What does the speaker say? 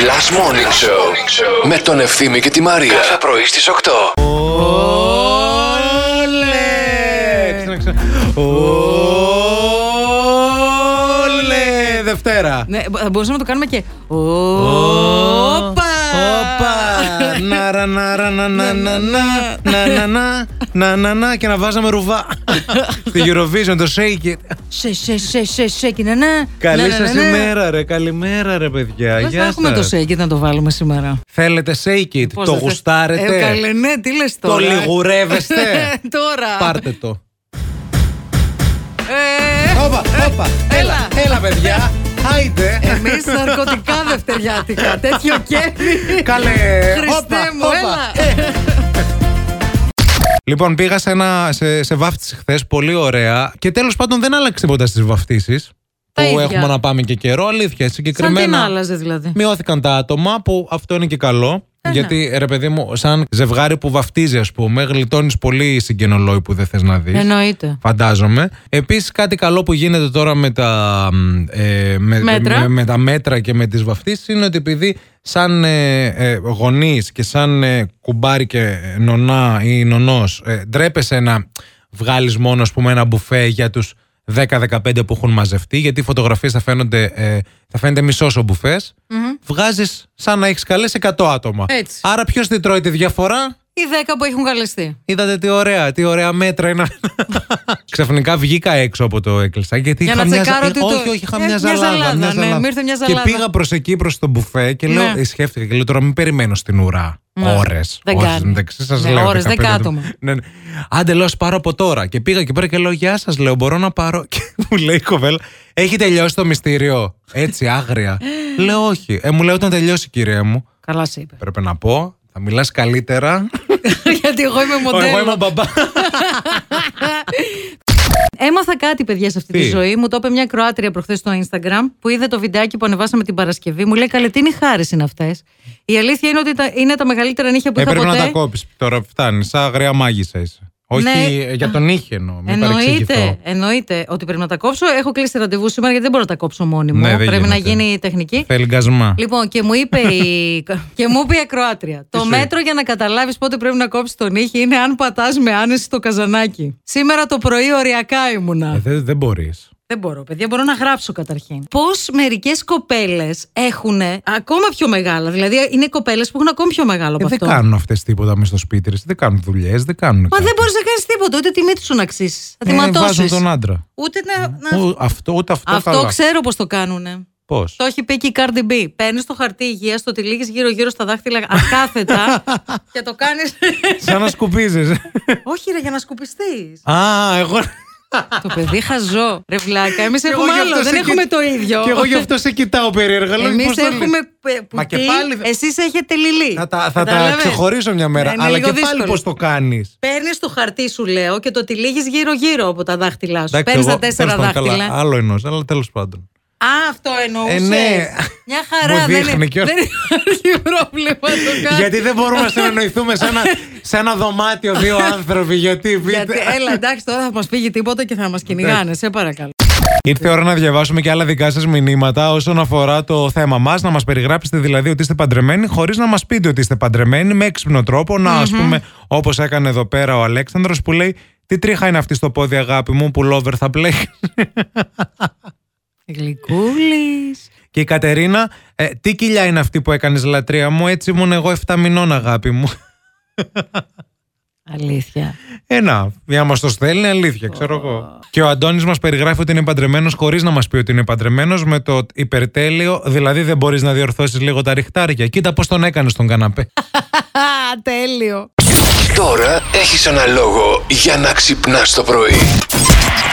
Last Morning Show με τον Ευθύμη και τη Μαρία. Κάθε πρωί στις 8. Όλε! Ξανά, ξανά. Όλε! Δευτέρα. Ναι, θα μπορούσαμε να το κάνουμε και. Όπα! Όπα! Ναρα, ναρα, να, να, να, να, να, να, να, να, να, να, και να βάζαμε ρουβά. Στη Eurovision, το Shake It. Σε, σε, σε, σε, σε, και να, να. Καλή να, να, σας να, να. ημέρα ρε, καλημέρα ρε παιδιά. Δεν θα Γεια έχουμε το σας. σέικι να το βάλουμε σήμερα; Θέλετε Shake It, Πώς το δεν θε- γουστάρετε; Ε, καλέ, ναι, τι λες Το τώρα; λιγουρεύεστε; τώρα. Πάρτε το. Ε, Όπα, όπα. Έλα, έλα παιδιά. Άιντε. Εμείς ναρκωτικά δευτεριάτικα. Τέτοιο κέφι. Καλέ. Χριστέ Όπα, μου, όπα. έλα. Λοιπόν, πήγα σε, ένα, σε, σε βάφτιση χθες, πολύ ωραία. Και τέλος πάντων δεν άλλαξε τίποτα στις βαφτίσεις. Τα Που ίδια. έχουμε να πάμε και καιρό, αλήθεια. Σαν τι να Συγκεκριμένα. άλλαζε δηλαδή. Μειώθηκαν τα άτομα, που αυτό είναι και καλό. Ναι. γιατί ρε παιδί μου, σαν ζευγάρι που βαφτίζει, ας πούμε, γλιτώνεις πολύ συγγενολόι που δεν θες να δεις. Εννοείται. Φαντάζομαι. Επίσης, κάτι καλό που γίνεται τώρα με τα, ε, με, Μέτρα. με, με τα μέτρα και με τις βαφτίσεις είναι ότι επειδή σαν ε, ε, γονείς και σαν ε, κουμπάρι και νονά ή νονός ε, ντρέπεσαι να βγάλεις μόνο ας πούμε, ένα μπουφέ για τους 10-15 που έχουν μαζευτεί, γιατί οι φωτογραφίες θα, φαίνονται, ε, θα φαίνεται μισός ο μπουφές. Βγάζεις σαν να έχεις καλέσει 100 άτομα. Έτσι. Άρα, ποιος δεν τρώει τη διαφορά, Οι δέκα που έχουν καλεστεί. Είδατε τι ωραία, τι ωραία μέτρα είναι. Ξαφνικά βγήκα έξω από το έκλεισα. Γιατί Για είχα να μια τσεκάρω ζα- τι το- Όχι, όχι, είχα Ε, μια μια ζαλάδα. ζαλάδα, μια ναι, ζαλάδα. μου ήρθε μια Και ζαλάδα. πήγα προς εκεί, προς το μπουφέ και λέω, Ναι. ε, σκέφτηκα και λέω τώρα μην περιμένω στην ουρά. Ναι. Ώρες. Δεν κάνει. μεταξύ σας Ναι, λέω. ώρες, 15 δέκα άτομα. Ναι, ναι. Άντε, λέω, ας πάρω από τώρα. Και πήγα εκεί πέρα και λέω, Γεια σας, λέω, μπορώ να πάρω. Και μου λέει η κοπέλα, Έχει τελειώσει το μυστήριο. Έτσι, άγρια. λέω, Όχι. Ε, μου λέει, Όταν τελειώσει, κυρία μου, Καλά σε είπε. πρέπει να πω, θα μιλάς καλύτερα. Γιατί εγώ είμαι Ω, μοντέλο. Εγώ είμαι ο μπαμπά. Έμαθα κάτι, παιδιά, σε αυτή Τι; τη ζωή. Μου το είπε μια Κροάτρια προχθές στο Instagram που είδε το βιντεάκι που ανεβάσαμε την Παρασκευή. Μου λέει: Καλέ, τι είναι χάρη είναι αυτές. Η αλήθεια είναι ότι τα, είναι τα μεγαλύτερα νύχια που Ε, είχα πρέπει ποτέ. να τα κόψεις. Τώρα φτάνει. Σαν αγραία μάγισσα είσαι. Όχι Ναι. ε, για τον ήχη εννοώ. Μην Εννοείται, παρεξηγηθώ. εννοείται ότι πρέπει να τα κόψω. Έχω κλείσει ραντεβού σήμερα γιατί δεν μπορώ να τα κόψω μόνη μου. Ναι, δεν πρέπει να γίνεται. γίνει τεχνική. Θέλει γκασμά. Λοιπόν, και μου είπε η, και μου είπε η ακροάτρια. το σου μέτρο για να καταλάβεις πότε πρέπει να κόψεις τον ήχη είναι αν πατάς με άνεση στο καζανάκι. Σήμερα το πρωί οριακά ήμουνα. Ε, δεν δεν μπορείς. Δεν μπορώ, παιδιά, μπορώ να γράψω καταρχήν. Πώς μερικές κοπέλες έχουν ακόμα πιο μεγάλα. Δηλαδή, είναι κοπέλες που έχουν ακόμη πιο μεγάλο από Ε, δεν αυτό. κάνουν αυτές τίποτα μες στο σπίτι της. Δεν κάνουν δουλειές. Δεν κάνουν. Μα κάτι. δεν μπορείς να κάνεις τίποτα, ούτε τη μύτη σου να αξίσει. Θα τη Ε, ματώσει. βάζουν τον άντρα. Ούτε να. να... Ου, αυτό, ούτε αυτό. Αυτό καλά. ξέρω πώς το κάνουνε. Πώς; Το έχει πει και η Cardi B. Παίρνεις το χαρτί υγείας, το τυλίγεις γύρω-γύρω στα δάχτυλα ακάθετα και το κάνει. Σαν να σκουπίζεις. Όχι, ρε, για να σκουπιστείς. Α, εγώ. Το παιδί χαζό. Ρε βλάκα, εμείς εγώ έχουμε γι' άλλο. αυτό Δεν σε έχουμε κοι- το ίδιο. Και εγώ γι' αυτό σε κοιτάω περίεργα. λέω, Εμείς πώς το έχουμε λέει. ε, Μα και πουτί, πάλι- εσείς έχετε λιλί. Θα τα, θα τα Κατάλαβες; ξεχωρίσω μια μέρα. Είναι Αλλά λίγο και πάλι δύσκολο. πώς το κάνεις. Παίρνεις το χαρτί σου, λέω, και το τυλίγεις γύρω-γύρω από τα δάχτυλά σου. Παίρνεις τα τέσσερα δάχτυλα. Άλλο ενό, αλλά τέλος πάντων. Α, αυτό εννοούσες. Ε, ναι. Μια χαρά. Μου δεν, δείχνει είναι- κιόλας. δεν υπάρχει πρόβλημα το κάνω. Γιατί δεν μπορούμε να συνεννοηθούμε σε ένα, σε ένα δωμάτιο δύο άνθρωποι. Γιατί, πείτε. Γιατί, έλα, εντάξει, τώρα θα μας φύγει τίποτα και θα μας κυνηγάνε. Σε παρακαλώ. Ήρθε η ώρα να διαβάσουμε και άλλα δικά σας μηνύματα όσον αφορά το θέμα μας. Να μας περιγράψετε δηλαδή ότι είστε παντρεμένοι, χωρίς να μας πείτε ότι είστε παντρεμένοι, με έξυπνο τρόπο. Να, ας πούμε, όπως έκανε εδώ πέρα ο Αλέξανδρος που λέει: Τι τρίχα είναι αυτή στο πόδι, αγάπη μου, που lover θα πλέει. Γλυκούλης. και η Κατερίνα, ε, τι κοιλιά είναι αυτή που έκανες λατρεία μου, έτσι ήμουν εγώ 7 μηνών, αγάπη μου. Αλήθεια. Ένα, για να μας το στέλνει, αλήθεια, ξέρω εγώ. Και ο Αντώνης μας περιγράφει ότι είναι παντρεμένος χωρίς να μας πει ότι είναι παντρεμένος με το υπερτέλειο, δηλαδή δεν μπορείς να διορθώσεις λίγο τα ριχτάρια. Κοίτα πώς τον έκανες στον καναπέ. Τέλειο. Τώρα έχεις ένα λόγο για να ξυπνάς το πρωί.